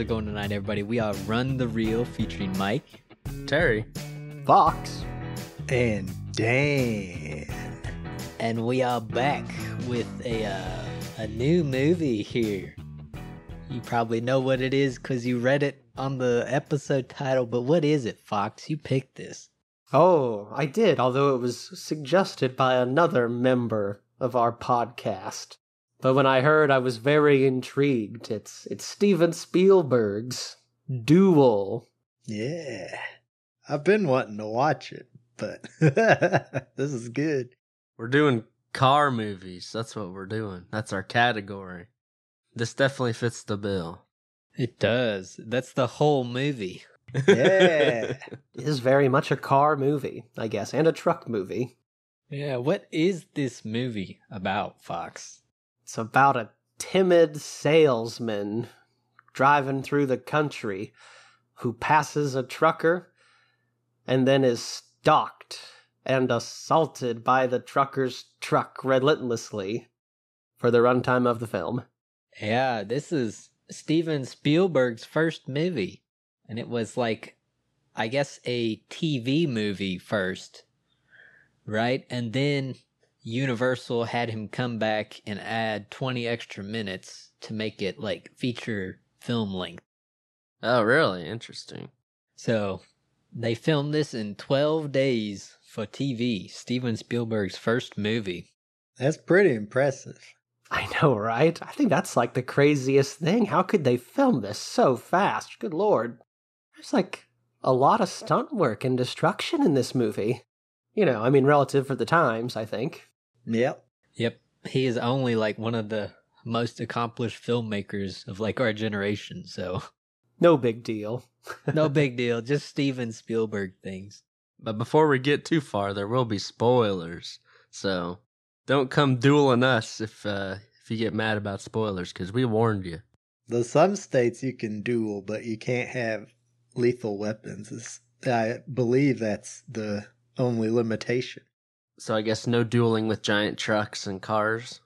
it going tonight, everybody? We are Run the Reel featuring Mike. Terry. Fox. And Dan. And we are back with a uh, a new movie here. You probably know what it is because you read it on the episode title, but what is it, Fox? You picked this. Oh, I did, although it was suggested by another member of our podcast. But when I heard, I was very intrigued. It's it's Steven Spielberg's Duel. Yeah. I've been wanting to watch it, but this is good. We're doing car movies. That's what we're doing. That's our category. This definitely fits the bill. It does. That's the whole movie. Yeah. It is very much a car movie, I guess, and a truck movie. Yeah, what is this movie about, Fox? It's about a timid salesman driving through the country who passes a trucker and then is stalked and assaulted by the trucker's truck relentlessly for the runtime of the film. Yeah, this is Steven Spielberg's first movie. And it was like, I guess, a TV movie first, right? And then Universal had him come back and add 20 extra minutes to make it like feature film length. Oh, really? Interesting. So they filmed this in 12 days for TV, Steven Spielberg's first movie. That's pretty impressive. I know, right? I think that's like the craziest thing. How could they film this so fast? Good lord. There's like a lot of stunt work and destruction in this movie. You know, I mean, relative for the times, I think. Yep. Yep. He is only like one of the most accomplished filmmakers of like our generation. So No big deal. no big deal. Just Steven Spielberg things. But before we get too far, there will be spoilers. So don't come dueling us if uh, if you get mad about spoilers, because we warned you. The some states you can duel, but you can't have lethal weapons. It's, I believe that's the only limitation. So I guess no dueling with giant trucks and cars.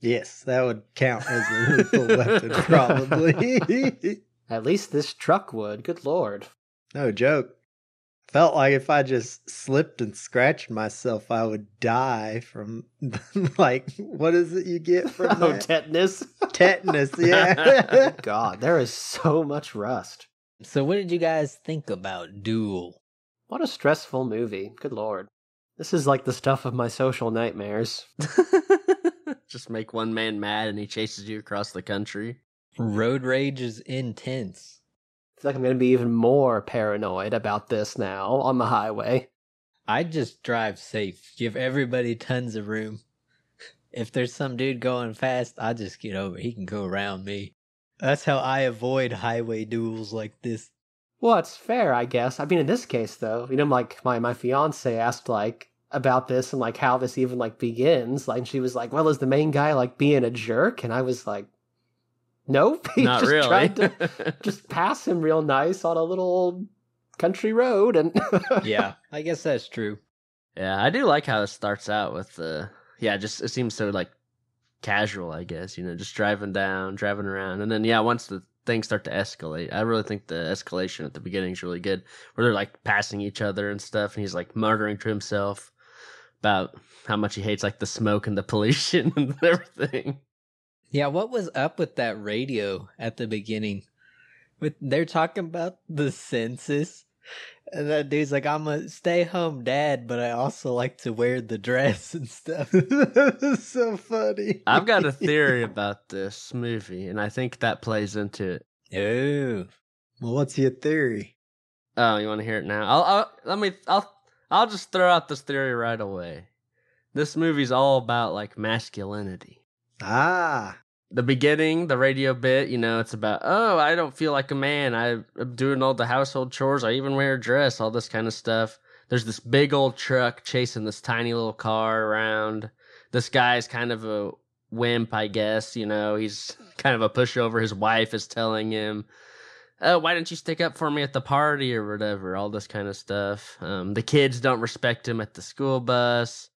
Yes, that would count as a lethal weapon, probably. At least this truck would. Good lord. no joke. Felt like if I just slipped and scratched myself, I would die from like what is it you get from Oh, that? tetanus. tetanus? Yeah. God, there is so much rust. So what did you guys think about Duel? What a stressful movie. Good lord. This is like the stuff of my social nightmares. Just make one man mad and he chases you across the country. Road rage is intense. I feel like I'm going to be even more paranoid about this now on the highway. I just drive safe. Give everybody tons of room. If there's some dude going fast, I just get over. He can go around me. That's how I avoid highway duels like this. Well, it's fair, I guess. I mean, in this case, though, you know, like my my fiance asked like about this and like how this even like begins. Like, and she was like, "Well, is the main guy like being a jerk?" And I was like, "Nope, he's Not just really. trying to just pass him real nice on a little country road." And Yeah, I guess that's true. yeah, I do like how it starts out with the yeah, just it seems so like casual, I guess, you know, just driving down, driving around. And then yeah, once the things start to escalate, I really think the escalation at the beginning is really good. Where they're like passing each other and stuff and he's like muttering to himself about how much he hates like the smoke and the pollution and everything. Yeah, what was up with that radio at the beginning? With they're talking about the census, and that dude's like, "I'm a stay-home dad, but I also like to wear the dress and stuff." So funny. I've got a theory about this movie and I think that plays into it. Oh, Well, what's your theory? Oh, you want to hear it now? I'll, I'll let me. I'll I'll just throw out this theory right away. This movie's all about like masculinity. Ah, The beginning, the radio bit, you know, it's about oh, I don't feel like a man. I'm doing all the household chores. I even wear a dress. All this kind of stuff. There's this big old truck chasing this tiny little car around. This guy's kind of a wimp, I guess. You know, he's kind of a pushover. His wife is telling him, oh, why didn't you stick up for me at the party or whatever? All this kind of stuff. Um, the kids don't respect him at the school bus.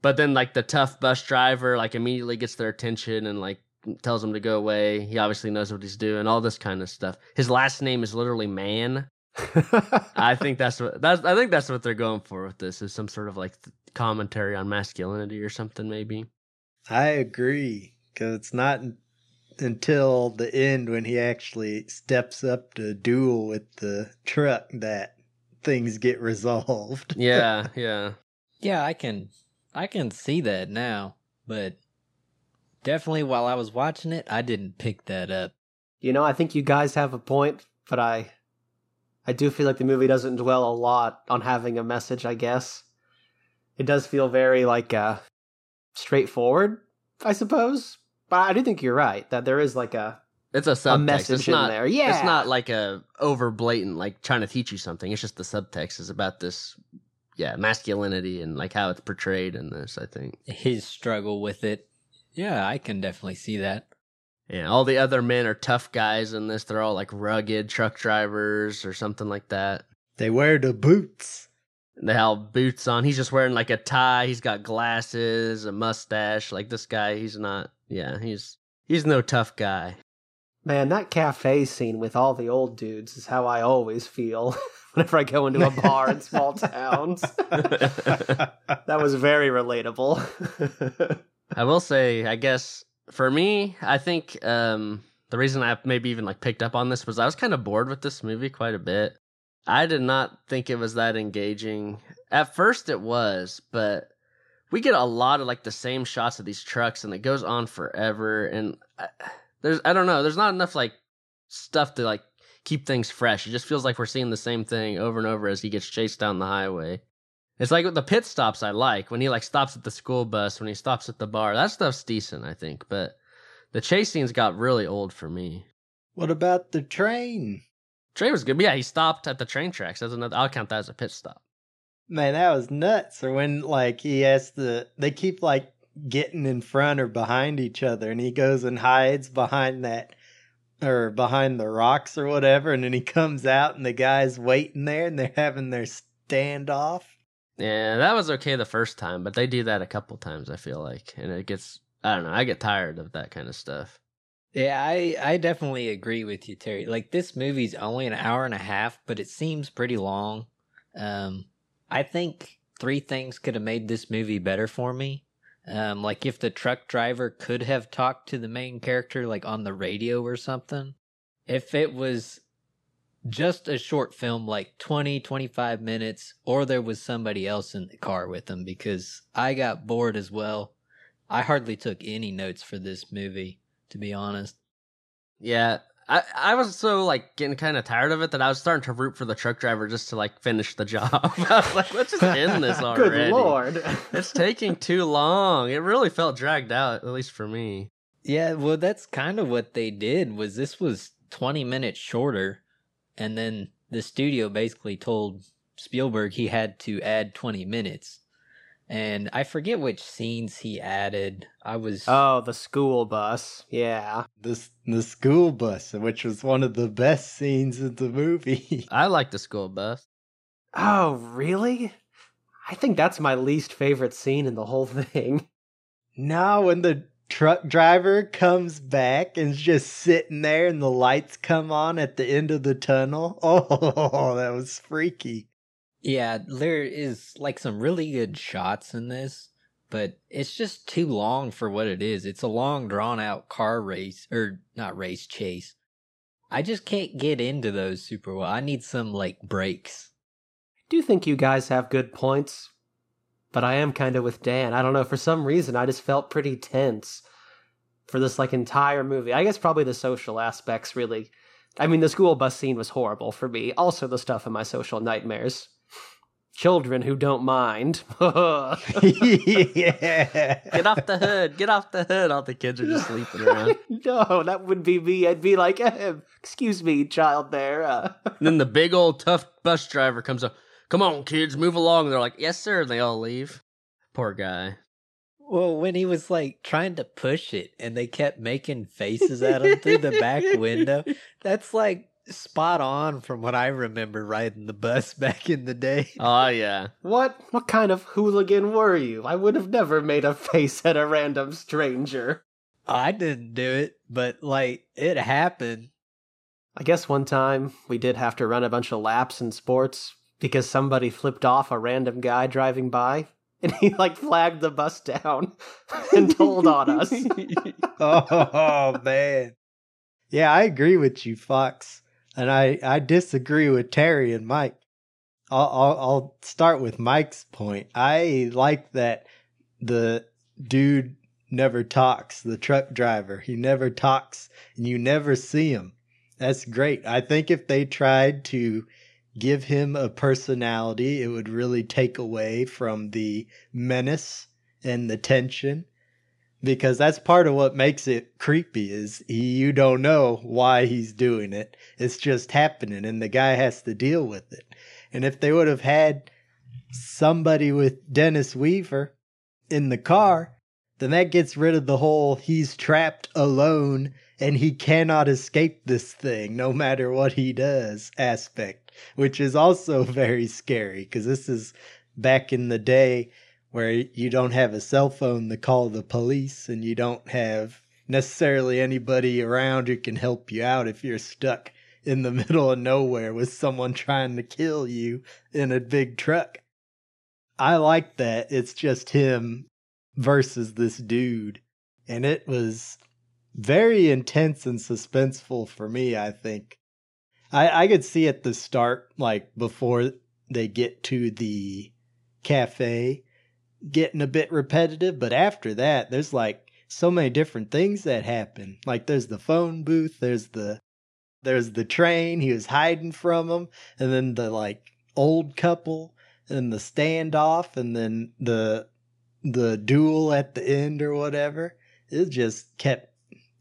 But then, like, the tough bus driver, like, immediately gets their attention and, like, tells him to go away. He obviously knows what he's doing. All this kind of stuff. His last name is literally Mann. I think that's what that's. I think that's what they're going for with this. Is some sort of like commentary on masculinity or something, maybe. I agree because it's not until the end when he actually steps up to duel with the truck that things get resolved. Yeah, yeah. Yeah, I can I can see that now, but definitely while I was watching it, I didn't pick that up. You know, I think you guys have a point, but I I do feel like the movie doesn't dwell a lot on having a message, I guess. It does feel very like uh straightforward, I suppose. But I do think you're right that there is like a It's a subtext. message it's in not, there. Yeah. It's not like a over blatant like trying to teach you something. It's just the subtext is about this yeah, masculinity and like how it's portrayed in this, I think. His struggle with it. Yeah, I can definitely see that. Yeah, all the other men are tough guys in this. They're all like rugged truck drivers or something like that. They wear the boots. They have boots on. He's just wearing like a tie. He's got glasses, a mustache. Like this guy, he's not. Yeah, he's he's no tough guy. Man, that cafe scene with all the old dudes is how I always feel whenever I go into a bar in small towns. that was very relatable. I will say, I guess for me, I think um, the reason I maybe even like picked up on this was I was kind of bored with this movie quite a bit. I did not think it was that engaging. At first, it was, but we get a lot of like the same shots of these trucks, and it goes on forever. And I, there's, I don't know, there's not enough like stuff to like keep things fresh. It just feels like we're seeing the same thing over and over as he gets chased down the highway. It's like with the pit stops I like when he like stops at the school bus, when he stops at the bar. That stuff's decent, I think, but the chase scenes got really old for me. What about the train? Train was good, but yeah, he stopped at the train tracks. That's another. I'll count that as a pit stop. Man, that was nuts. Or when like he has to, they keep like getting in front or behind each other, and he goes and hides behind that or behind the rocks or whatever, and then he comes out and the guy's waiting there and they're having their standoff. Yeah, that was okay the first time, but they do that a couple times. I feel like, and it gets. I don't know. I get tired of that kind of stuff. Yeah, I I definitely agree with you, Terry. Like this movie's only an hour and a half, but it seems pretty long. Um, I think three things could have made this movie better for me. Um, like if the truck driver could have talked to the main character, like on the radio or something. If it was just a short film, like 20, 25 minutes, or there was somebody else in the car with them because I got bored as well. I hardly took any notes for this movie, to be honest. Yeah, I I was so like getting kind of tired of it that I was starting to root for the truck driver just to like finish the job. I was like, let's just end this already. Good lord. It's taking too long. It really felt dragged out, at least for me. Yeah, well, that's kind of what they did. Was this was twenty minutes shorter, and then the studio basically told Spielberg he had to add twenty minutes, and I forget which scenes he added. I was oh, the school bus. Yeah. The the school bus, which was one of the best scenes in the movie. I like the school bus. Oh, really? I think that's my least favorite scene in the whole thing. now, when the truck driver comes back and is just sitting there, and the lights come on at the end of the tunnel. Oh, that was freaky. yeah, there is like some really good shots in this, but it's just too long for what it is. It's a long, drawn out car race or not race chase. I just can't get into those super well. I need some like breaks. I do think you guys have good points, but I am kind of with Dan. I don't know, for some reason I just felt pretty tense for this like entire movie. I guess probably the social aspects really. I mean, the school bus scene was horrible for me. Also, the stuff in my social nightmares. Children who don't mind. yeah. Get off the hood! Get off the hood! All the kids are just sleeping around. no, that would be me. I'd be like, "Ahem, "Excuse me, child." There. Uh. And then the big old tough bus driver comes up. Come on, kids, move along. And they're like, "Yes, sir." And they all leave. Poor guy. Well, when he was like trying to push it and they kept making faces at him through the back window, that's like spot on from what I remember riding the bus back in the day. Oh yeah. What? What kind of hooligan were you? I would have never made a face at a random stranger. I didn't do it, but like it happened. I guess one time we did have to run a bunch of laps in sports because somebody flipped off a random guy driving by and he like flagged the bus down and told on us. oh man. Yeah, I agree with you, Fox. And I, I disagree with Terry and Mike. I'll, I'll, I'll start with Mike's point. I like that the dude never talks, the truck driver. He never talks and you never see him. That's great. I think if they tried to give him a personality, it would really take away from the menace and the tension because that's part of what makes it creepy is he, you don't know why he's doing it. It's just happening and the guy has to deal with it. And if they would have had somebody with Dennis Weaver in the car, then that gets rid of the whole he's trapped alone and he cannot escape this thing no matter what he does aspect, which is also very scary because this is back in the day where you don't have a cell phone to call the police and you don't have necessarily anybody around who can help you out if you're stuck in the middle of nowhere with someone trying to kill you in a big truck. I like that it's just him versus this dude. And it was very intense and suspenseful for me, I think. I, I could see at the start, like before they get to the cafe, getting a bit repetitive, but after that, there's like so many different things that happen. Like there's the phone booth, there's the there's the train, he was hiding from them, and then the like old couple, and the standoff, and then the the duel at the end or whatever. It just kept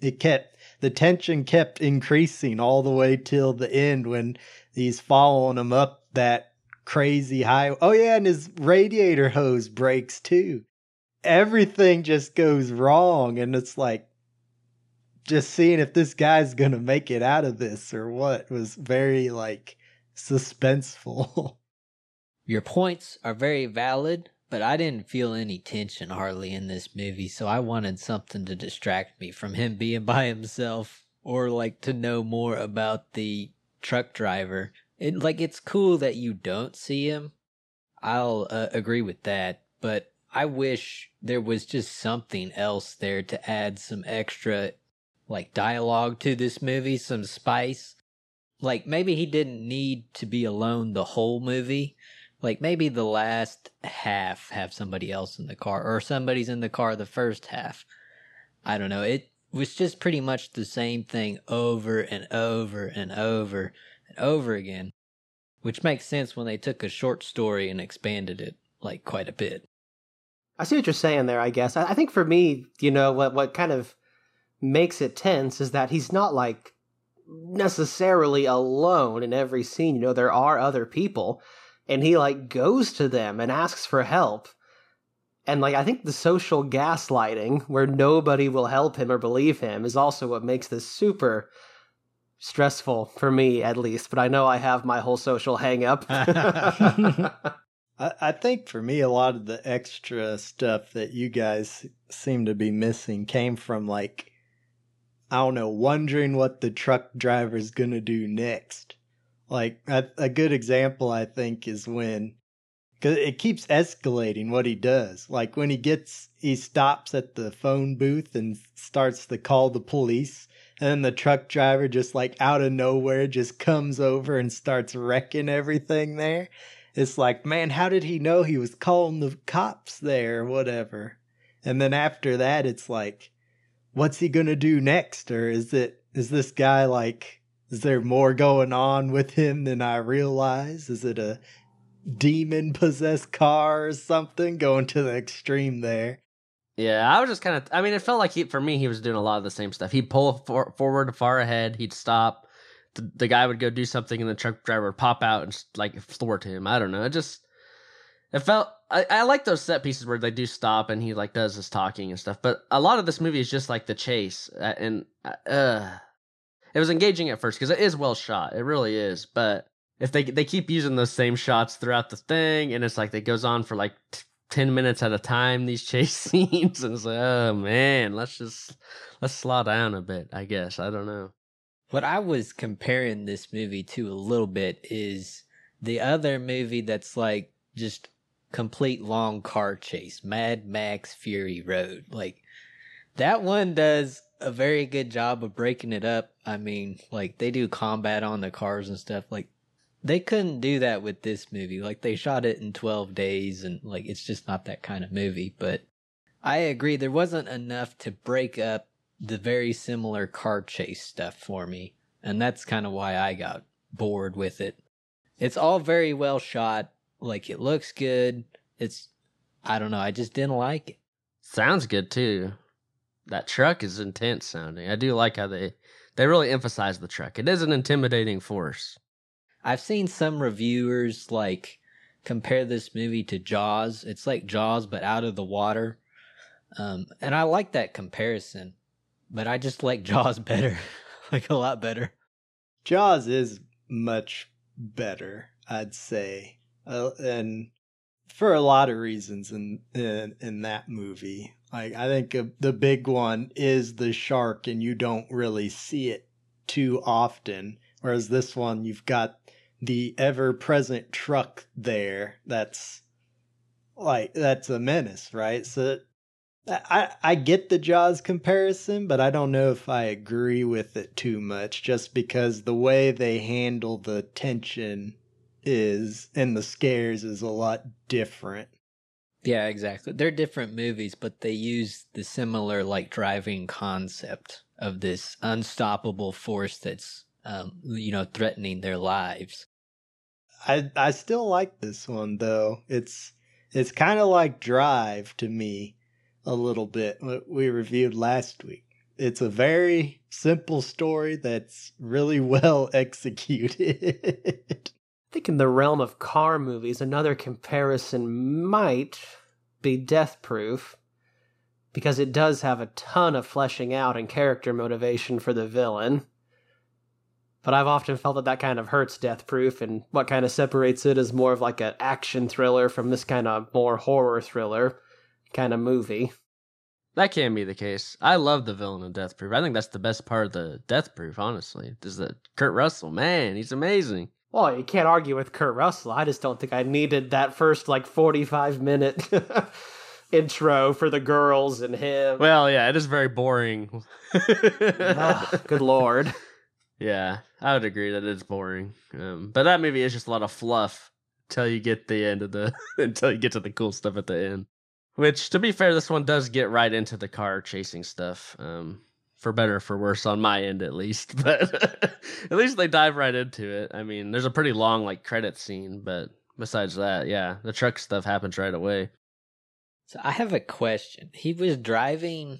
it kept the tension kept increasing all the way till the end when he's following him up that crazy high. Oh yeah, and his radiator hose breaks too. Everything just goes wrong, and it's like just seeing if this guy's gonna make it out of this or what was very like suspenseful. Your points are very valid, but I didn't feel any tension hardly in this movie, so I wanted something to distract me from him being by himself or like to know more about the truck driver. It like it's cool that you don't see him. I'll uh, agree with that, but I wish there was just something else there to add some extra like dialogue to this movie, some spice. Like maybe he didn't need to be alone the whole movie. Like maybe the last half have somebody else in the car or somebody's in the car the first half. I don't know. It was just pretty much the same thing over and over and over and over again, which makes sense when they took a short story and expanded it like quite a bit. I see what you're saying there, I guess. I, think for me, you know, what what kind of makes it tense is that he's not like necessarily alone in every scene. You know, there are other people, and he like goes to them and asks for help. And like I think the social gaslighting where nobody will help him or believe him is also what makes this super stressful for me at least, but I know I have my whole social hang up. I, I think for me, a lot of the extra stuff that you guys seem to be missing came from like, I don't know, wondering what the truck driver's gonna do next. Like a, a good example, I think, is when because it keeps escalating what he does. Like when he gets, he stops at the phone booth and starts to call the police, and then the truck driver just like out of nowhere just comes over and starts wrecking everything there. It's like, man, how did he know he was calling the cops there or whatever? And then after that, it's like, what's he gonna do next? Or is it, is this guy like, is there more going on with him than I realize? Is it a demon possessed car or something going to the extreme there? Yeah, I was just kind of. I mean, it felt like he, for me, he was doing a lot of the same stuff. He'd pull for, forward far ahead. He'd stop. The, the guy would go do something, and the truck driver would pop out and just, like thwart him. I don't know. It just it felt. I, I like those set pieces where they do stop and he like does his talking and stuff. But a lot of this movie is just like the chase, uh, and uh, it was engaging at first because it is well shot. It really is. But if they they keep using those same shots throughout the thing, and it's like it goes on for like ten minutes at a time. These chase scenes, and it's like, oh man, let's just let's slow down a bit. I guess I don't know. What I was comparing this movie to a little bit is the other movie that's like just complete long car chase, Mad Max Fury Road. Like that one does a very good job of breaking it up. I mean, like they do combat on the cars and stuff. Like they couldn't do that with this movie. Like they shot it in 12 days and like it's just not that kind of movie, but I agree there wasn't enough to break up the very similar car chase stuff for me. And that's kind of why I got bored with it. It's all very well shot. Like it looks good. It's I don't know, I just didn't like it. Sounds good too. That truck is intense sounding. I do like how they they really emphasize the truck. It is an intimidating force. I've seen some reviewers like compare this movie to Jaws. It's like Jaws but out of the water. Um, and I like that comparison, but I just like Jaws better, like a lot better. Jaws is much better, I'd say, uh, and for a lot of reasons in in, in that movie. Like I think the big one is the shark, and you don't really see it too often. Whereas this one, you've got the ever present truck there. That's like that's a menace, right? So I I get the Jaws comparison, but I don't know if I agree with it too much just because the way they handle the tension is and the scares is a lot different. Yeah, exactly. They're different movies, but they use the similar like driving concept of this unstoppable force that's um, you know threatening their lives. I I still like this one though. It's it's kind of like Drive to me a little bit what we reviewed last week. It's a very simple story that's really well executed. Think in the realm of car movies, another comparison might be Death Proof, because it does have a ton of fleshing out and character motivation for the villain. But I've often felt that that kind of hurts Death Proof, and what kind of separates it is more of like an action thriller from this kind of more horror thriller kind of movie. That can be the case. I love the villain in Death Proof. I think that's the best part of the Death Proof, honestly. Is that Kurt Russell, man, he's amazing. Well, you can't argue with Kurt Russell. I just don't think I needed that first like 45 minute intro for the girls and him. Well, yeah, it is very boring. oh, good lord. Yeah, I would agree that it's boring. Um, but that movie is just a lot of fluff until you get the end of the until you get to the cool stuff at the end. Which, to be fair, this one does get right into the car chasing stuff. Um, for better for worse on my end at least but at least they dive right into it. I mean there's a pretty long like credit scene but besides that yeah the truck stuff happens right away. So i have a question. He was driving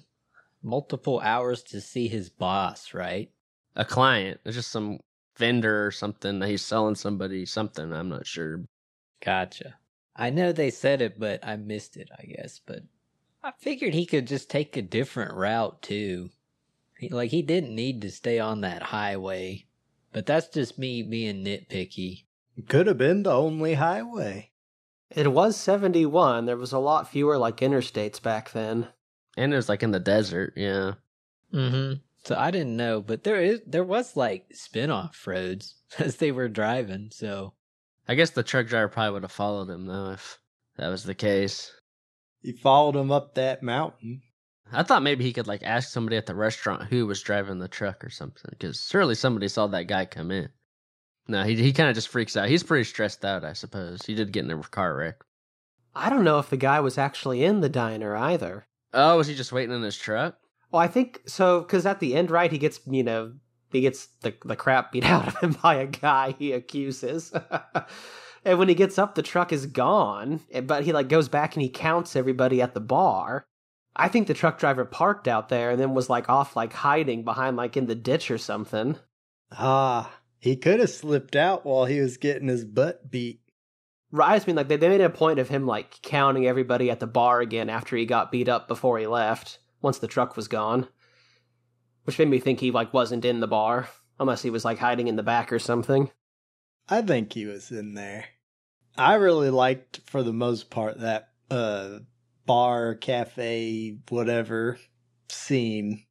multiple hours to see his boss right? A client. It's just some vendor or something he's selling somebody something i'm not sure. Gotcha. I know they said it but i missed it i guess but i figured he could just take a different route too he, like he didn't need to stay on that highway, but that's just me being nitpicky. Could have been the only highway. It was 71. There was a lot fewer like interstates back then. And it was like in the desert, yeah. Mhm. So I didn't know, but there is there was like spin-off roads as they were driving, so I guess the truck driver probably would have followed him though if that was the case. He followed him up that mountain. I thought maybe he could like ask somebody at the restaurant who was driving the truck or something, because surely somebody saw that guy come in. No, he he kind of just freaks out. He's pretty stressed out, I suppose. He did get in a car wreck. I don't know if the guy was actually in the diner either. Oh, was he just waiting in his truck? Well, I think so, because at the end, right, he gets you know he gets the the crap beat out of him by a guy he accuses. and when he gets up, the truck is gone. But he like goes back and he counts everybody at the bar. I think the truck driver parked out there and then was like off like hiding behind like in the ditch or something. Ah, he could have slipped out while he was getting his butt beat. Right, I just mean like they, they made a point of him like counting everybody at the bar again after he got beat up before he left, once the truck was gone. Which made me think he like wasn't in the bar, unless he was like hiding in the back or something. I think he was in there. I really liked for the most part that uh bar, cafe, whatever scene.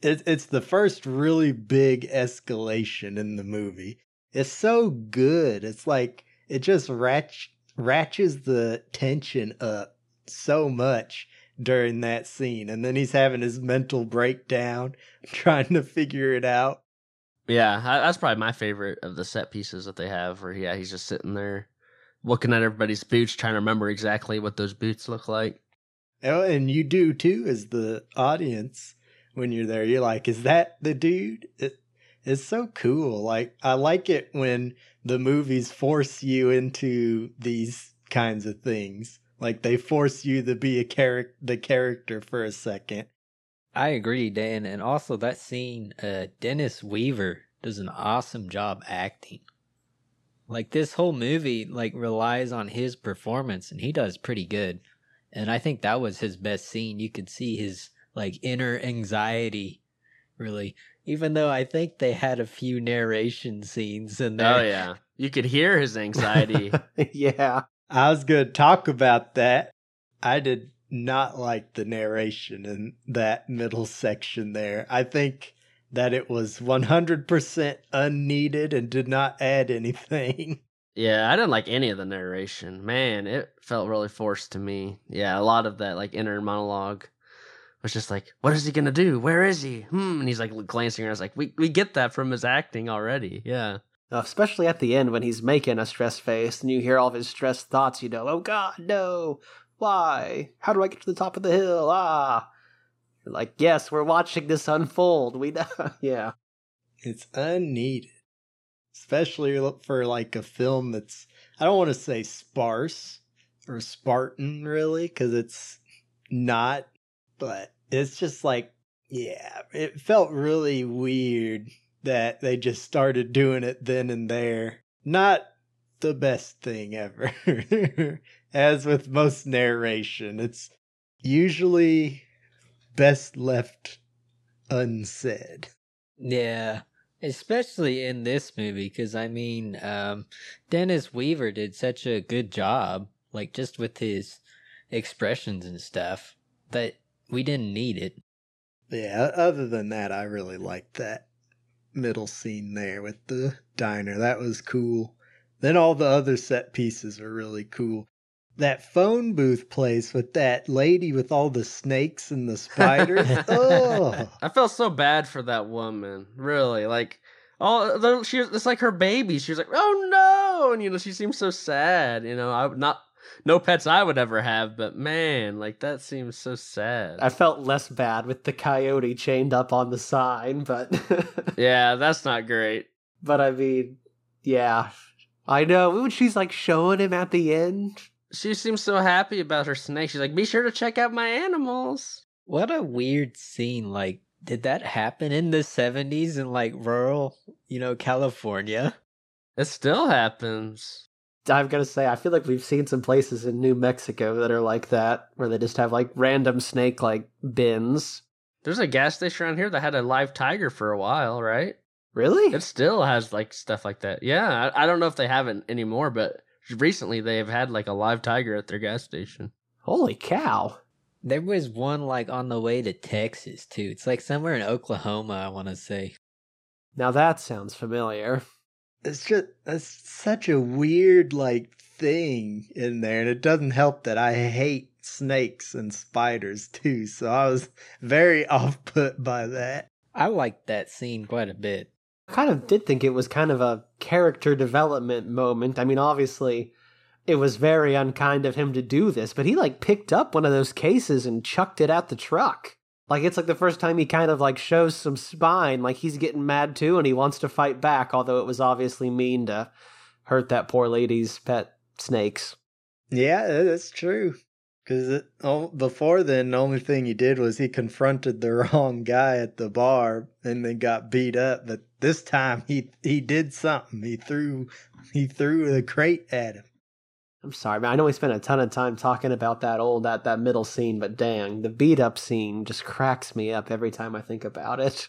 It, it's the first really big escalation in the movie. It's so good. It's like it just ratch, ratchets the tension up so much during that scene. And then he's having his mental breakdown trying to figure it out. Yeah, that's probably my favorite of the set pieces that they have. Where yeah, he's just sitting there looking at everybody's boots, trying to remember exactly what those boots look like. Oh, and you do too as the audience when you're there. You're like, is that the dude? It, it's so cool. Like, I like it when the movies force you into these kinds of things. Like they force you to be a character, the character for a second. I agree, Dan. And also that scene, uh, Dennis Weaver does an awesome job acting. Like this whole movie, like relies on his performance, and he does pretty good. And I think that was his best scene. You could see his like inner anxiety, really. Even though I think they had a few narration scenes in there. Oh yeah, you could hear his anxiety. yeah. I was going to talk about that. I did not like the narration in that middle section there. I think that it was 100% unneeded and did not add anything. Yeah, I didn't like any of the narration. Man, it felt really forced to me. Yeah, a lot of that like inner monologue was just like, "What is he gonna do? Where is he?" Hmm, and he's like glancing around. I was like, "We we get that from his acting already." Yeah, Especially at the end when he's making a stress face and you hear all of his stressed thoughts, you know, oh God, no. Why? How do I get to the top of the hill? Ah. You're like, yes, we're watching this unfold. We know. yeah. It's unneeded. Especially for like a film that's, I don't want to say sparse or Spartan really, because it's not, but it's just like, yeah, it felt really weird that they just started doing it then and there. Not the best thing ever. As with most narration, it's usually best left unsaid. Yeah, especially in this movie, because I mean, um, Dennis Weaver did such a good job, like just with his expressions and stuff, that we didn't need it. Yeah, other than that, I really liked that middle scene there with the diner. That was cool. Then all the other set pieces were really cool. That phone booth place with that lady with all the snakes and the spiders. oh, I felt so bad for that woman. Really, like, oh, the- she was, it's like her baby. She was like, "Oh no," and you know, she seems so sad. You know, I would not, no pets I would ever have, but man, like that seems so sad. I felt less bad with the coyote chained up on the sign, but. yeah, that's not great. But I mean, yeah. I know. When she's like showing him at the end. She seems so happy about her snake. She's like, "Be sure to check out my animals." What a weird scene. Like, did that happen in the 70s in like rural, you know, California? It still happens. I've got to say, I feel like we've seen some places in New Mexico that are like that, where they just have like random snake like bins. There's a gas station around here that had a live tiger for a while, right? Really? It still has like stuff like that. Yeah, I, I don't know if they haven't anymore, but recently they have had like a live tiger at their gas station. Holy cow. There was one like on the way to Texas too. It's like somewhere in Oklahoma, I want to say. Now that sounds familiar. it's just that's such a weird like thing in there, and it doesn't help that I hate snakes and spiders too. So I was very off put by that. I liked that scene quite a bit. I kind of did think it was kind of a character development moment. I mean, obviously, it was very unkind of him to do this, but he like picked up one of those cases and chucked it at the truck. Like it's like the first time he kind of like shows some spine, like he's getting mad too and he wants to fight back, although it was obviously mean to hurt that poor lady's pet snakes. Yeah, that's true. Because oh, before then, the only thing he did was he confronted the wrong guy at the bar and then got beat up. But this time, he he did something. He threw he threw the crate at him. I'm sorry, man. I know we spent a ton of time talking about that old that that middle scene, but dang, the beat up scene just cracks me up every time I think about it.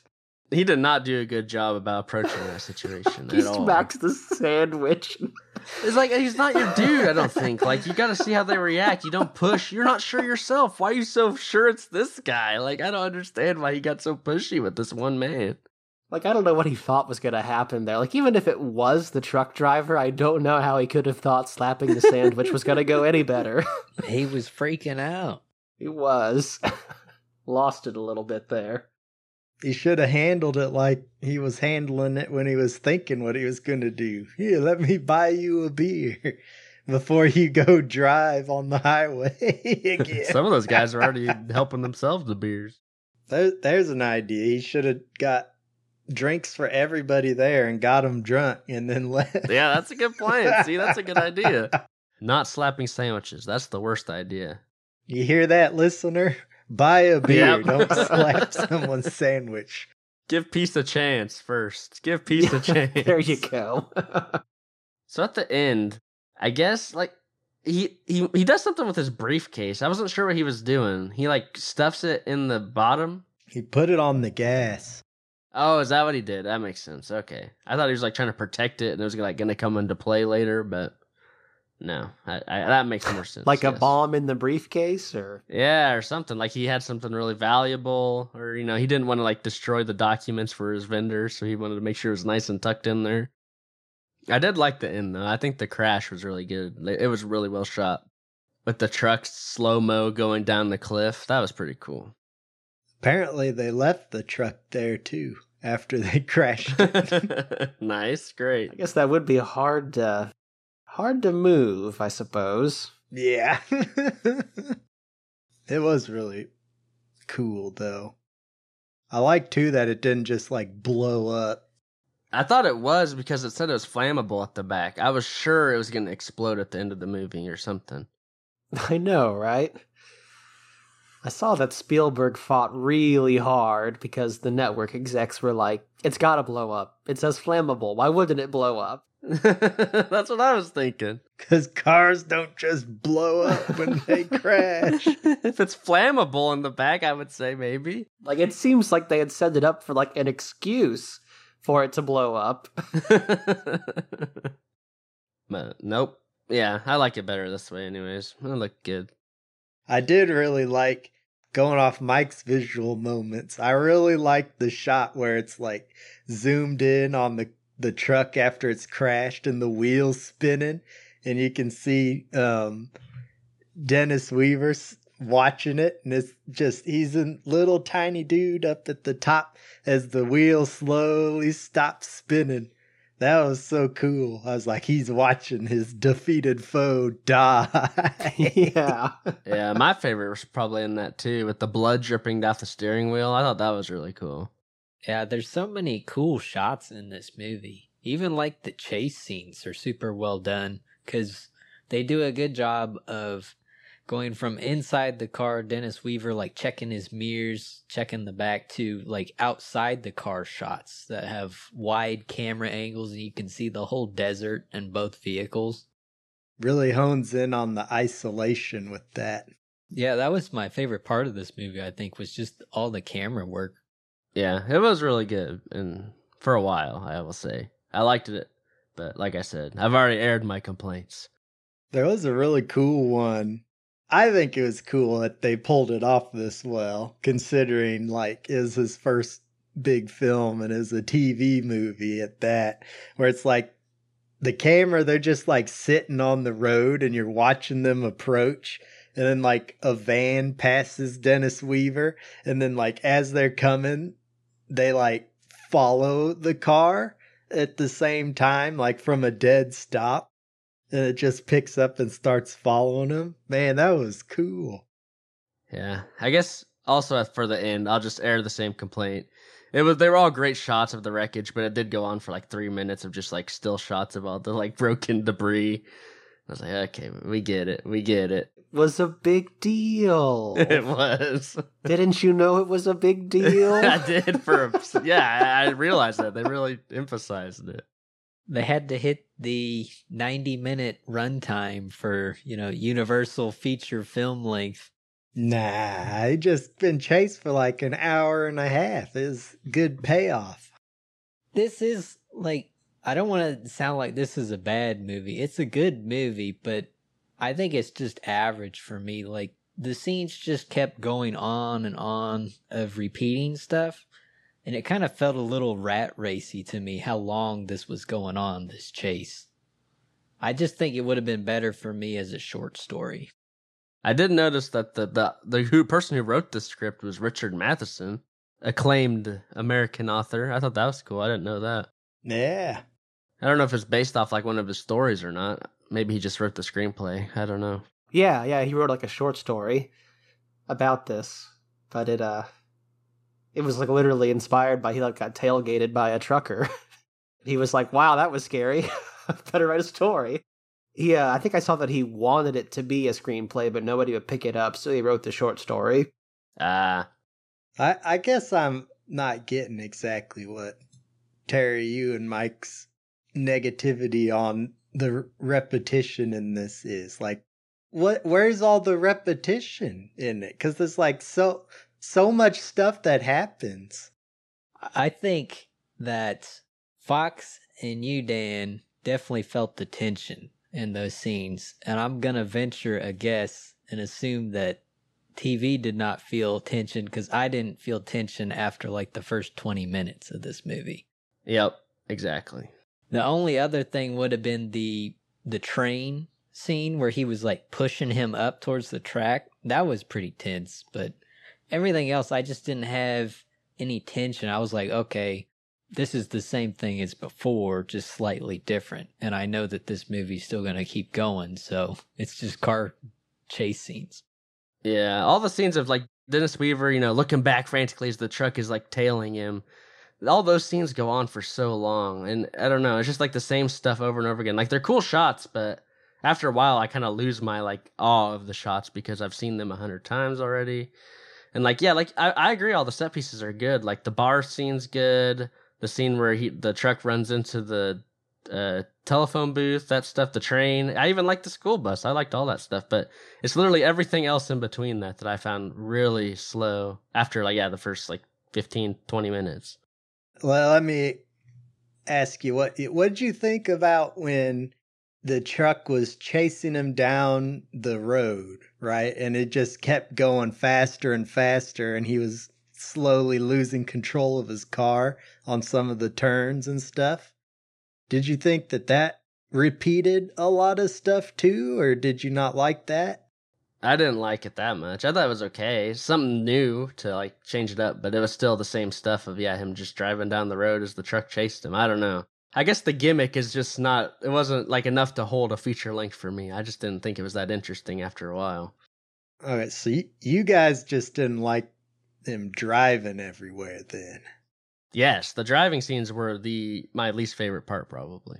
He did not do a good job about approaching that situation He at all. smacks the sandwich. It's like he's not your dude. I don't think. Like you got to see how they react. You don't push. You're not sure yourself. Why are you so sure it's this guy? Like I don't understand why he got so pushy with this one man. Like I don't know what he thought was gonna happen there. Like even if it was the truck driver, I don't know how he could have thought slapping the sandwich was gonna go any better. He was freaking out. he was. Lost it a little bit there. He should have handled it like he was handling it when he was thinking what he was going to do. Here, let me buy you a beer before you go drive on the highway again. Some of those guys are already helping themselves to beers. There, there's an idea. He should have got drinks for everybody there and got them drunk and then left. Yeah, that's a good plan. See, that's a good idea. Not slapping sandwiches. That's the worst idea. You hear that, listener? Buy a beer. Yep. Don't slap someone's sandwich. Give peace a chance first. Give peace a chance. there you go. So at the end, I guess like he he he does something with his briefcase. I wasn't sure what he was doing. He like stuffs it in the bottom. He put it on the gas. Oh, is that what he did? That makes sense. Okay, I thought he was like trying to protect it and it was like going to come into play later, but no, I, I, that makes more sense. like a yes. bomb in the briefcase, or Yeah, or something. Like he had something really valuable, or you know, he didn't want to like destroy the documents for his vendor, so he wanted to make sure it was nice and tucked in there. I did like the end though. I think the crash was really good. It was really well shot. With the truck slow mo going down the cliff, that was pretty cool. Apparently, they left the truck there too after they crashed it. nice, great. I guess that would be hard. Uh, hard to move, I suppose. yeah. it was really cool, though. I like too that it didn't just like blow up. I thought it was because it said it was flammable at the back. I was sure it was going to explode at the end of the movie or something. I know, right? I saw that Spielberg fought really hard because the network execs were like, it's gotta blow up. It says flammable. Why wouldn't it blow up? That's what I was thinking. Because cars don't just blow up when they crash. if it's flammable in the back, I would say maybe. Like, it seems like they had set it up for like an excuse for it to blow up. but nope. Yeah, I like it better this way, anyways. It looked good. I did really like going off Mike's visual moments. I really liked the shot where it's like zoomed in on the the truck after it's crashed and the wheels spinning and you can see um Dennis Weaver s- watching it and it's just he's a little tiny dude up at the top as the wheel slowly stop spinning. That was so cool. I was like, he's watching his defeated foe die. yeah. Yeah, my favorite was probably in that too, with the blood dripping down the steering wheel. I thought that was really cool. Yeah, there's so many cool shots in this movie. Even like the chase scenes are super well done because they do a good job of going from inside the car, Dennis Weaver like checking his mirrors, checking the back to like outside the car shots that have wide camera angles and you can see the whole desert and both vehicles. really hones in on the isolation with that. Yeah, that was my favorite part of this movie, I think, was just all the camera work. Yeah, it was really good, and for a while, I will say I liked it. But like I said, I've already aired my complaints. There was a really cool one. I think it was cool that they pulled it off this well, considering like is his first big film and is a TV movie at that, where it's like the camera, they're just like sitting on the road and you're watching them approach. And then like a van passes Dennis Weaver. And then like as they're coming, they like follow the car at the same time, like from a dead stop. And it just picks up and starts following him. Man, that was cool. Yeah, I guess also for the end, I'll just air the same complaint. It was they were all great shots of the wreckage, but it did go on for like three minutes of just like still shots of all the like broken debris. I was like, okay, we get it, we get it. Was a big deal. It was. Didn't you know it was a big deal? I did for a, yeah. I I realized that they really emphasized it. They had to hit the 90 minute runtime for, you know, universal feature film length. Nah, I just been chased for like an hour and a half. Is good payoff. This is like I don't want to sound like this is a bad movie. It's a good movie, but I think it's just average for me. Like the scenes just kept going on and on of repeating stuff, and it kind of felt a little rat racy to me how long this was going on, this chase. I just think it would have been better for me as a short story. I did notice that the the the who, person who wrote the script was Richard Matheson, acclaimed American author. I thought that was cool. I didn't know that. Yeah. I don't know if it's based off like one of his stories or not. Maybe he just wrote the screenplay. I don't know. Yeah, yeah, he wrote like a short story about this, but it uh it was like literally inspired by he like got tailgated by a trucker. he was like, "Wow, that was scary. Better write a story." Yeah, I think I saw that he wanted it to be a screenplay, but nobody would pick it up, so he wrote the short story. Ah, I I guess I'm not getting exactly what Terry, you and Mike's negativity on the repetition in this is. Like, what? Where's all the repetition in it? Because there's like so so much stuff that happens. I think that Fox and you, Dan, definitely felt the tension in those scenes. And I'm going to venture a guess and assume that TV did not feel tension because I didn't feel tension after like the first 20 minutes of this movie. yep, exactly. The only other thing would have been the the train scene where he was like pushing him up towards the track. That was pretty tense, but everything else I just didn't have any tension. I was like, okay, this is the same thing as before, just slightly different. And I know that this movie's still going to keep going, so it's just car chase scenes. Yeah, all the scenes of like Dennis Weaver, you know, looking back frantically as the truck is like tailing him. All those scenes go on for so long, and I don't know. It's just like the same stuff over and over again. Like they're cool shots, but after a while, I kind of lose my like awe of the shots because I've seen them a hundred times already. And like, yeah, like I, I agree, all the set pieces are good. Like the bar scene's good. The scene where he the truck runs into the uh, telephone booth, that stuff, the train. I even liked the school bus. I liked all that stuff, but it's literally everything else in between that that I found really slow after like yeah, the first like 15 20 minutes. Well, let me ask you what what did you think about when the truck was chasing him down the road, right? And it just kept going faster and faster and he was slowly losing control of his car on some of the turns and stuff. Did you think that that repeated a lot of stuff too or did you not like that? I didn't like it that much. I thought it was okay. Something new to like change it up, but it was still the same stuff of yeah, him just driving down the road as the truck chased him. I don't know. I guess the gimmick is just not it wasn't like enough to hold a feature length for me. I just didn't think it was that interesting after a while. All right, so y- you guys just didn't like them driving everywhere then. Yes, the driving scenes were the my least favorite part probably.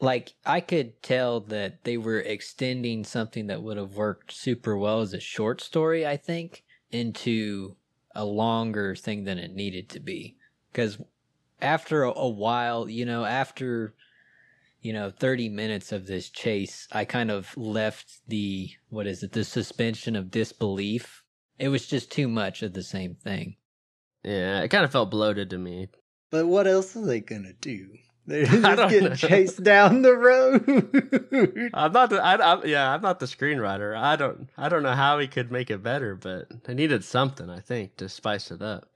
Like I could tell that they were extending something that would have worked super well as a short story, I think, into a longer thing than it needed to be. Cuz after a, a while, you know, after you know 30 minutes of this chase, I kind of left the what is it, the suspension of disbelief. It was just too much of the same thing. Yeah, it kind of felt bloated to me. But what else are they gonna do? They're I just don't getting know. chased down the road. I'm not the I, I yeah, I'm not the screenwriter. I don't I don't know how he could make it better, but they needed something, I think, to spice it up.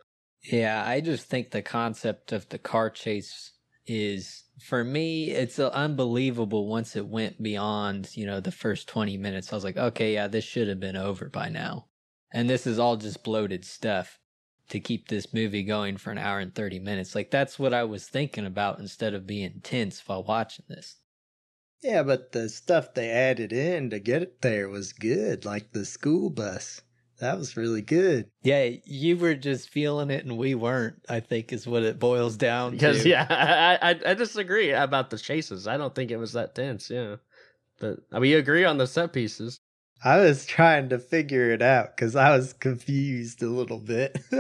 Yeah, I just think the concept of the car chase is for me it's uh, unbelievable once it went beyond, you know, the first 20 minutes. I was like, "Okay, yeah, this should have been over by now." And this is all just bloated stuff to keep this movie going for an hour and 30 minutes. Like that's what I was thinking about instead of being tense while watching this. yeah, but the stuff they added in to get it there was good, like the school bus. That was really good. Yeah, you were just feeling it and we weren't, I think is what it boils down Because to. yeah, I, I I disagree about the chases. I don't think it was that tense, yeah. But I mean, you agree on the set pieces. I was trying to figure it out because I was confused a little bit.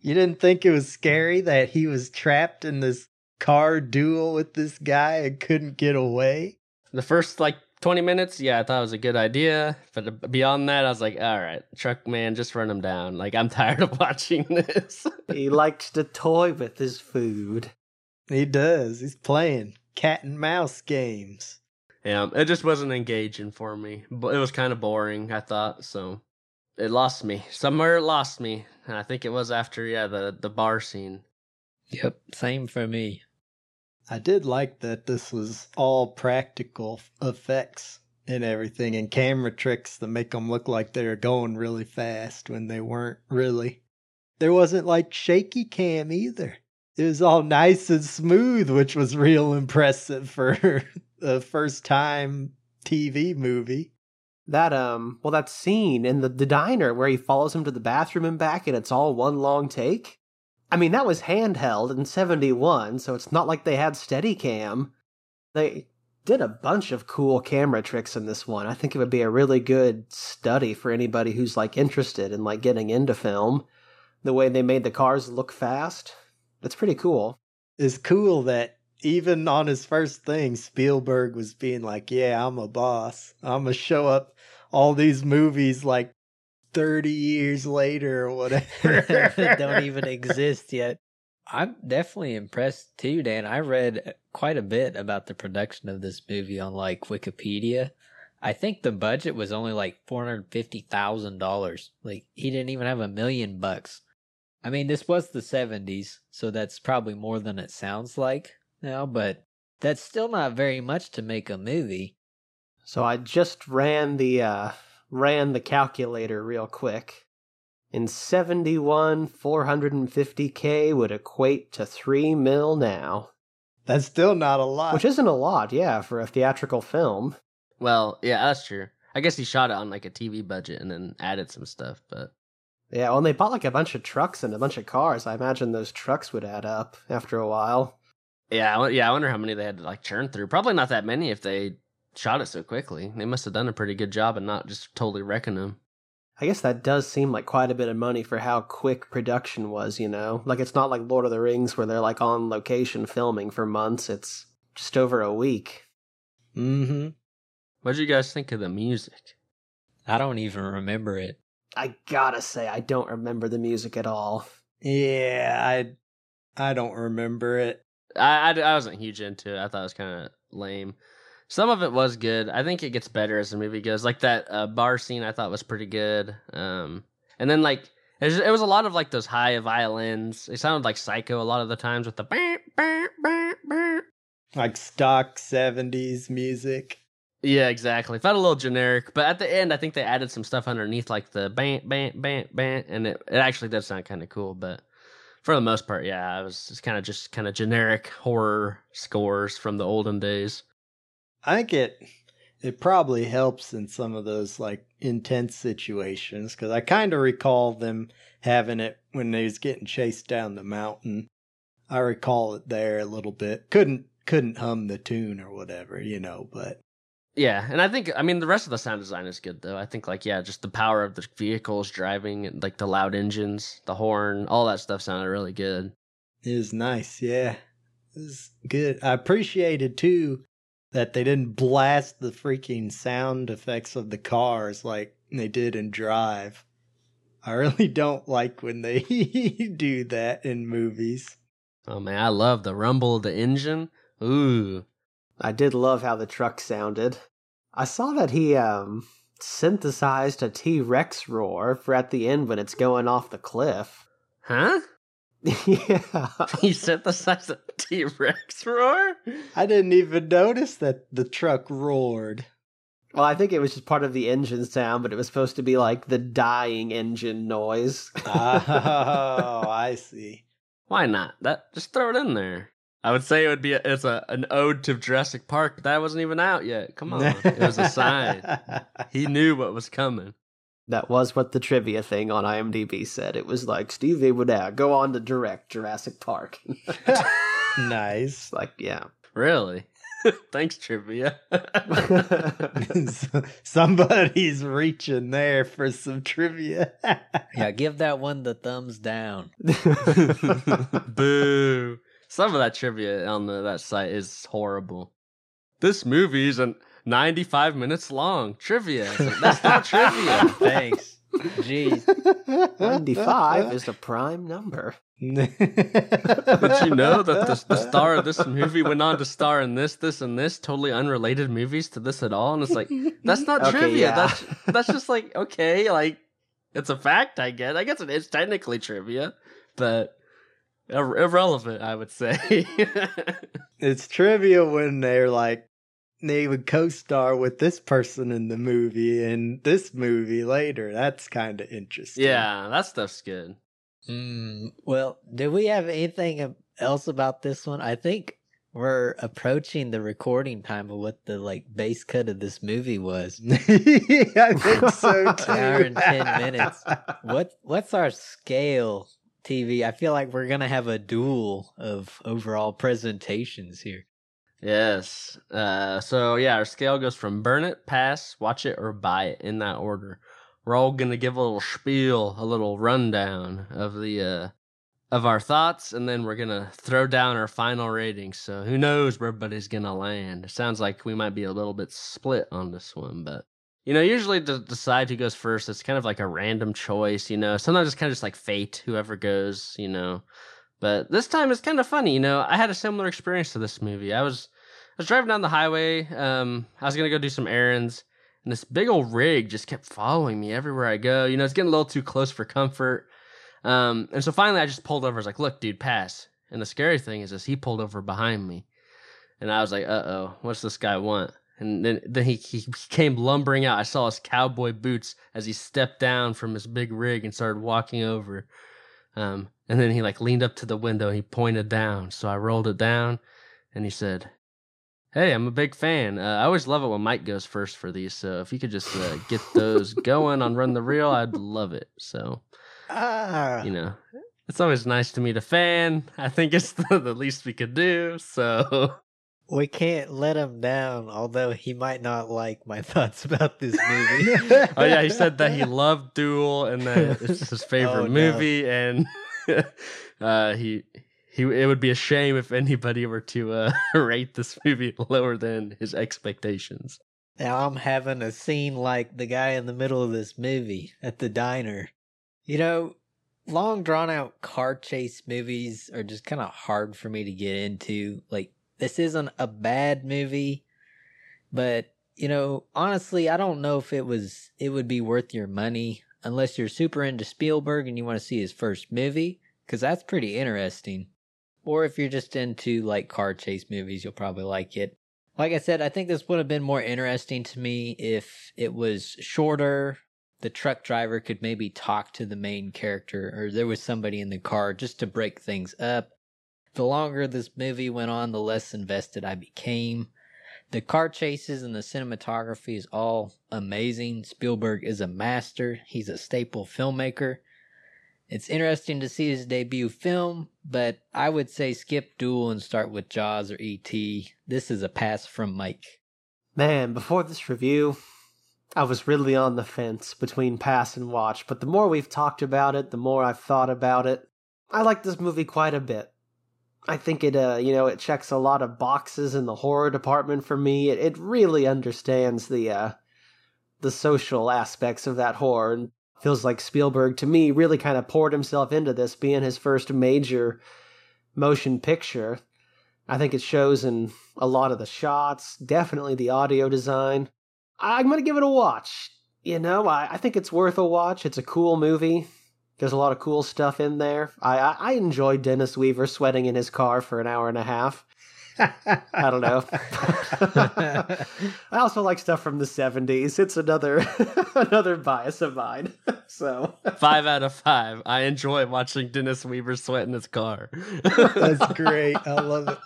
you didn't think it was scary that he was trapped in this car duel with this guy and couldn't get away? The first like 20 minutes, yeah, I thought it was a good idea. But beyond that, I was like, all right, truck man, just run him down. Like, I'm tired of watching this. he likes to toy with his food. He does. He's playing cat and mouse games. Yeah, it just wasn't engaging for me. But it was kind of boring, I thought. So it lost me. Somewhere it lost me. And I think it was after, yeah, the, the bar scene. Yep, same for me. I did like that this was all practical effects and everything and camera tricks that make them look like they're going really fast when they weren't really. There wasn't like shaky cam either. It was all nice and smooth, which was real impressive for a first time TV movie. That um well that scene in the, the diner where he follows him to the bathroom and back and it's all one long take. I mean, that was handheld in 71, so it's not like they had Steadicam. They did a bunch of cool camera tricks in this one. I think it would be a really good study for anybody who's like interested in like getting into film. The way they made the cars look fast. that's pretty cool. It's cool that even on his first thing, Spielberg was being like, Yeah, I'm a boss. I'm going to show up all these movies like 30 years later or whatever don't even exist yet. I'm definitely impressed too, Dan. I read quite a bit about the production of this movie on like Wikipedia. I think the budget was only like four hundred fifty thousand dollars. Like he didn't even have a million bucks. I mean, this was the seventies, so that's probably more than it sounds like now, but that's still not very much to make a movie. So I just ran the uh ran the calculator real quick. In 71, 450k would equate to 3 mil now. That's still not a lot. Which isn't a lot, yeah, for a theatrical film. Well, yeah, that's true. I guess he shot it on like a TV budget and then added some stuff, but yeah, well, and they bought like a bunch of trucks and a bunch of cars. I imagine those trucks would add up after a while. Yeah, yeah. I wonder how many they had to like churn through. Probably not that many if they shot it so quickly. They must have done a pretty good job and not just totally wrecking them. I guess that does seem like quite a bit of money for how quick production was, you know? Like it's not like Lord of the Rings where they're like on location filming for months. It's just over a week. Mm-hmm. What did you guys think of the music? I don't even remember it. I gotta say, I don't remember the music at all. Yeah, I I don't remember it. I, I, I wasn't huge into it. I thought it was kind of lame. Some of it was good. I think it gets better as the movie goes. Like that uh, bar scene, I thought was pretty good. Um, and then like it was, it was, a lot of like those high violins. It sounded like Psycho a lot of the times with the like stock seventies music. Yeah, exactly. Felt a little generic, but at the end, I think they added some stuff underneath, like the bam, bam, bam, and it, it actually does sound kind of cool. But for the most part, yeah, it was just kind of just kind of generic horror scores from the olden days. I think it it probably helps in some of those like intense situations because I kind of recall them having it when they was getting chased down the mountain. I recall it there a little bit. Couldn't couldn't hum the tune or whatever, you know, but yeah, and I think I mean the rest of the sound design is good though. I think like yeah, just the power of the vehicles driving and like the loud engines, the horn, all that stuff sounded really good. It was nice, yeah. It was good. I appreciated too that they didn't blast the freaking sound effects of the cars like they did in Drive. I really don't like when they do that in movies. Oh man, I love the rumble of the engine. Ooh. I did love how the truck sounded. I saw that he um synthesized a T-Rex roar for at the end when it's going off the cliff. Huh? yeah. He synthesized a T Rex roar? I didn't even notice that the truck roared. Well, I think it was just part of the engine sound, but it was supposed to be like the dying engine noise. oh, I see. Why not? That just throw it in there. I would say it would be a, it's a an ode to Jurassic Park, but that wasn't even out yet. Come on, it was a sign. He knew what was coming. That was what the trivia thing on IMDb said. It was like Stevie would go on to direct Jurassic Park. nice. like, yeah. Really? Thanks, trivia. Somebody's reaching there for some trivia. yeah, give that one the thumbs down. Boo. Some of that trivia on the, that site is horrible. This movie's an 95 minutes long. Trivia. That's not trivia. Thanks. Jeez. 95 is a prime number. But you know that the, the star of this movie went on to star in this, this, and this totally unrelated movies to this at all, and it's like that's not Okay, trivia. yeah. That's that's just like okay, like it's a fact. I guess. I guess it is technically trivia, but ir- irrelevant. I would say. it's trivia when they're like they would co-star with this person in the movie and this movie later. That's kind of interesting. yeah, that stuff's good. Mm, well, do we have anything else about this one? I think we're approaching the recording time of what the like base cut of this movie was. I think so too. An hour and 10 minutes. What what's our scale TV? I feel like we're gonna have a duel of overall presentations here. Yes. Uh, so yeah, our scale goes from burn it, pass, watch it, or buy it in that order. We're all gonna give a little spiel, a little rundown of the uh, of our thoughts, and then we're gonna throw down our final ratings. So who knows where everybody's gonna land? It sounds like we might be a little bit split on this one, but you know, usually to decide who goes first, it's kind of like a random choice. You know, sometimes it's kind of just like fate, whoever goes. You know, but this time it's kind of funny. You know, I had a similar experience to this movie. I was I was driving down the highway. Um, I was gonna go do some errands, and this big old rig just kept following me everywhere I go. You know, it's getting a little too close for comfort. Um, and so finally, I just pulled over. I was like, "Look, dude, pass." And the scary thing is, is he pulled over behind me, and I was like, "Uh oh, what's this guy want?" And then then he he came lumbering out. I saw his cowboy boots as he stepped down from his big rig and started walking over. Um, and then he like leaned up to the window and he pointed down. So I rolled it down, and he said, Hey, I'm a big fan. Uh, I always love it when Mike goes first for these. So if you could just uh, get those going on Run the Reel, I'd love it. So, Ah, you know, it's always nice to meet a fan. I think it's the, the least we could do. So, We can't let him down, although he might not like my thoughts about this movie. oh, yeah, he said that he loved Duel and that it's his favorite Oh, no. movie. And uh, he. He, it would be a shame if anybody were to uh, rate this movie lower than his expectations. Now I'm having a scene like the guy in the middle of this movie at the diner. You know, long drawn out car chase movies are just kind of hard for me to get into. Like, this isn't a bad movie, but you know, honestly, I don't know if it was it would be worth your money unless you're super into Spielberg and you want to see his first movie cuz that's pretty interesting. Or if you're just into like car chase movies, you'll probably like it. Like I said, I think this would have been more interesting to me if it was shorter. The truck driver could maybe talk to the main character, or there was somebody in the car just to break things up. The longer this movie went on, the less invested I became. The car chases and the cinematography is all amazing. Spielberg is a master, he's a staple filmmaker. It's interesting to see his debut film, but I would say skip Duel and start with Jaws or E.T. This is a pass from Mike. Man, before this review, I was really on the fence between pass and watch, but the more we've talked about it, the more I've thought about it. I like this movie quite a bit. I think it, uh, you know, it checks a lot of boxes in the horror department for me. It, it really understands the, uh, the social aspects of that horror and feels like Spielberg, to me, really kind of poured himself into this, being his first major motion picture. I think it shows in a lot of the shots, definitely the audio design. I'm going to give it a watch. You know, I, I think it's worth a watch. It's a cool movie. There's a lot of cool stuff in there. I, I, I enjoyed Dennis Weaver sweating in his car for an hour and a half. I don't know. I also like stuff from the 70s. It's another another bias of mine. So Five out of five. I enjoy watching Dennis Weaver sweat in his car. That's great. I love it.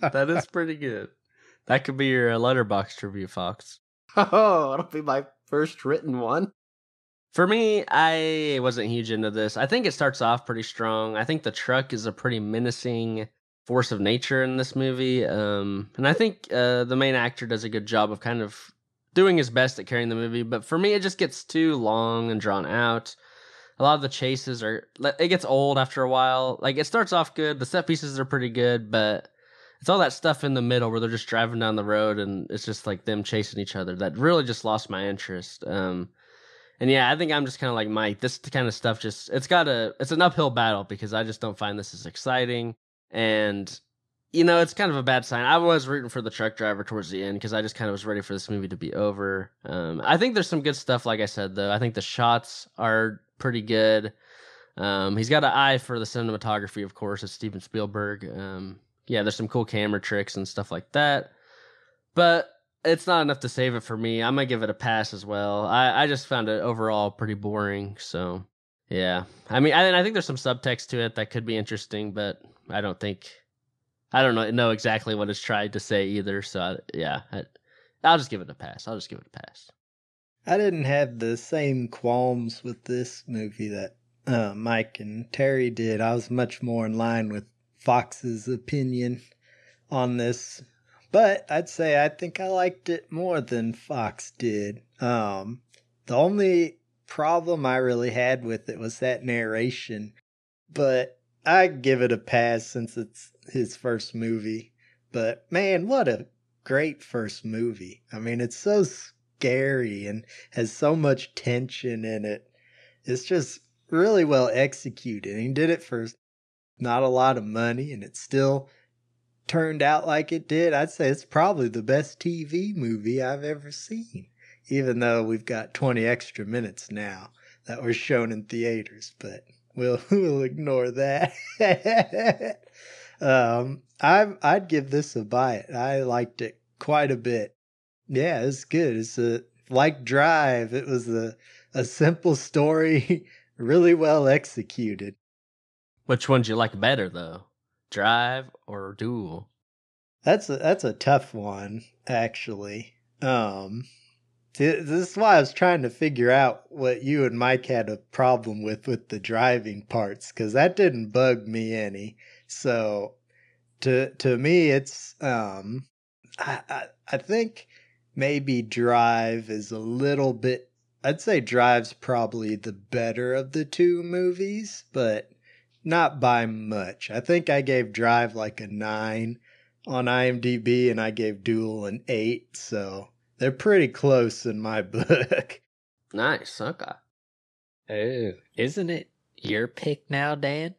that is pretty good. That could be your uh, Letterboxd review, Fox. oh, it'll be my first written one. For me, I wasn't huge into this. I think it starts off pretty strong. I think the truck is a pretty menacing force of nature in this movie. Um, and I think uh, the main actor does a good job of kind of doing his best at carrying the movie. But for me, it just gets too long and drawn out. A lot of the chases are, it gets old after a while. Like, it starts off good. The set pieces are pretty good, but it's all that stuff in the middle where they're just driving down the road and it's just like them chasing each other that really just lost my interest. Um, and yeah, I think I'm just kind of like Mike. This kind of stuff just it's got a it's an uphill battle because I just don't find this as exciting and you know, it's kind of a bad sign. I was rooting for the truck driver towards the end because I just kind of was ready for this movie to be over. Um, I think there's some good stuff, like I said, though. I think the shots are pretty good. Um, he's got an eye for the cinematography, of course, it's Steven Spielberg. Um, yeah, there's some cool camera tricks and stuff like that. But it's not enough to save it for me. I'm gonna give it a pass as well. I, I just found it overall pretty boring. So yeah, I mean, I, I think there's some subtext to it that could be interesting, but I don't think I don't know know exactly what it's tried to say either. So I, yeah, I, I'll just give it a pass. I'll just give it a pass. I didn't have the same qualms with this movie that uh, Mike and Terry did. I was much more in line with Fox's opinion on this, but I'd say I think I liked it more than Fox did. Um, the only problem I really had with it was that narration, but I give it a pass since it's his first movie. But man, what a great first movie. I mean, it's so scary and has so much tension in it. It's just really well executed. He did it for not a lot of money and it still turned out like it did. I'd say it's probably the best TV movie I've ever seen, even though we've got 20 extra minutes now that were shown in theaters, but we'll, we'll ignore that. Um, I I'd give this a buy. I liked it quite a bit. Yeah, it's good. It's a like Drive. It was a a simple story, really well executed. Which one do you like better, though? Drive or Duel? That's a that's a tough one, actually. Um, this is why I was trying to figure out what you and Mike had a problem with with the driving parts, because that didn't bug me any. So to to me, it's um, I, I I think maybe Drive is a little bit. I'd say Drive's probably the better of the two movies, but not by much. I think I gave Drive like a nine on IMDb, and I gave Duel an eight. So they're pretty close in my book. Nice. Okay. Oh, isn't it your pick now, Dan?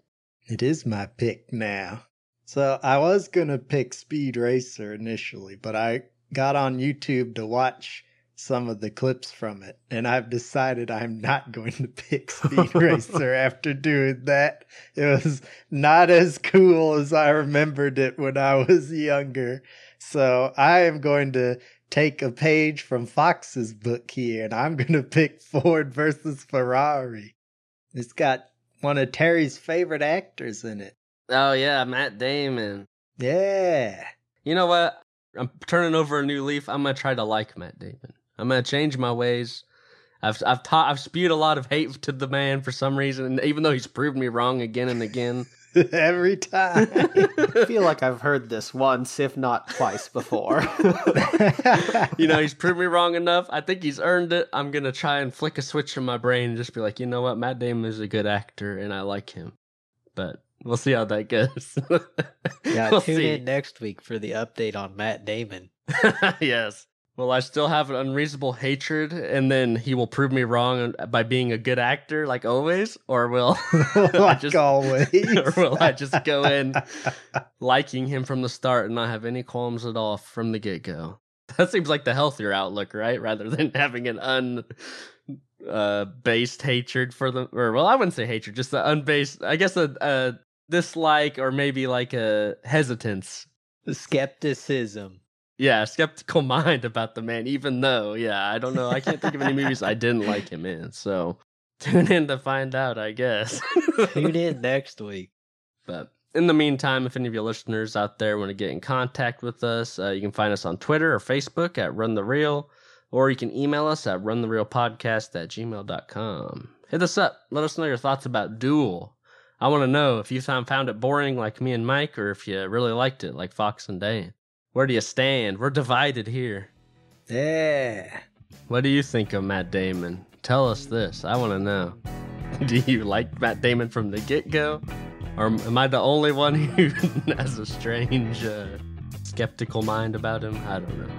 It is my pick now. So I was gonna pick Speed Racer initially, but I got on YouTube to watch some of the clips from it, and I've decided I'm not going to pick Speed Racer after doing that. It was not as cool as I remembered it when I was younger. So I am going to take a page from Fox's book here, and I'm going to pick Ford versus Ferrari. It's got one of Terry's favorite actors in it. Oh yeah, Matt Damon. Yeah. You know what? I'm turning over a new leaf. I'm gonna try to like Matt Damon. I'm gonna change my ways. I've I've taught I've spewed a lot of hate to the man for some reason, and even though he's proved me wrong again and again. Every time. I feel like I've heard this once, if not twice before. you know, he's proved me wrong enough. I think he's earned it. I'm gonna try and flick a switch in my brain and just be like, you know what, Matt Damon is a good actor and I like him. But we'll see how that goes. Yeah, We'll tune see. in next week for the update on Matt Damon. yes. Will I still have an unreasonable hatred and then he will prove me wrong by being a good actor like always? Or will I just always. or will I just go in liking him from the start and not have any qualms at all from the get go? That seems like the healthier outlook, right? Rather than having an un uh based hatred for the or well, I wouldn't say hatred, just the unbased I guess a, a dislike or maybe like a hesitance Skepticism. Yeah, skeptical mind about the man, even though, yeah, I don't know. I can't think of any movies I didn't like him in. So tune in to find out, I guess. Tune in next week. But in the meantime, if any of you listeners out there want to get in contact with us, uh, you can find us on Twitter or Facebook at Run the Reel, or you can email us at runtherealpodcast at gmail.com. Hit us up. Let us know your thoughts about Duel. I want to know if you found, found it boring like me and Mike, or if you really liked it like Fox and Dan. Where do you stand? We're divided here. yeah. What do you think of Matt Damon? Tell us this. I want to know. Do you like Matt Damon from the get go? Or am I the only one who has a strange uh, skeptical mind about him. I don't know.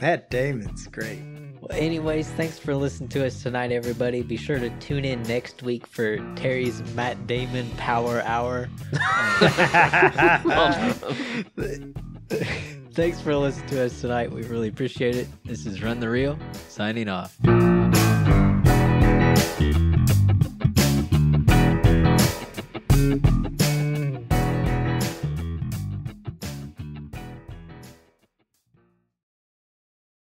Matt Damon's great. Well, anyways, thanks for listening to us tonight, everybody. Be sure to tune in next week for Terry's Matt Damon Power Hour. thanks for listening to us tonight. We really appreciate it. This is Run the Reel, signing off.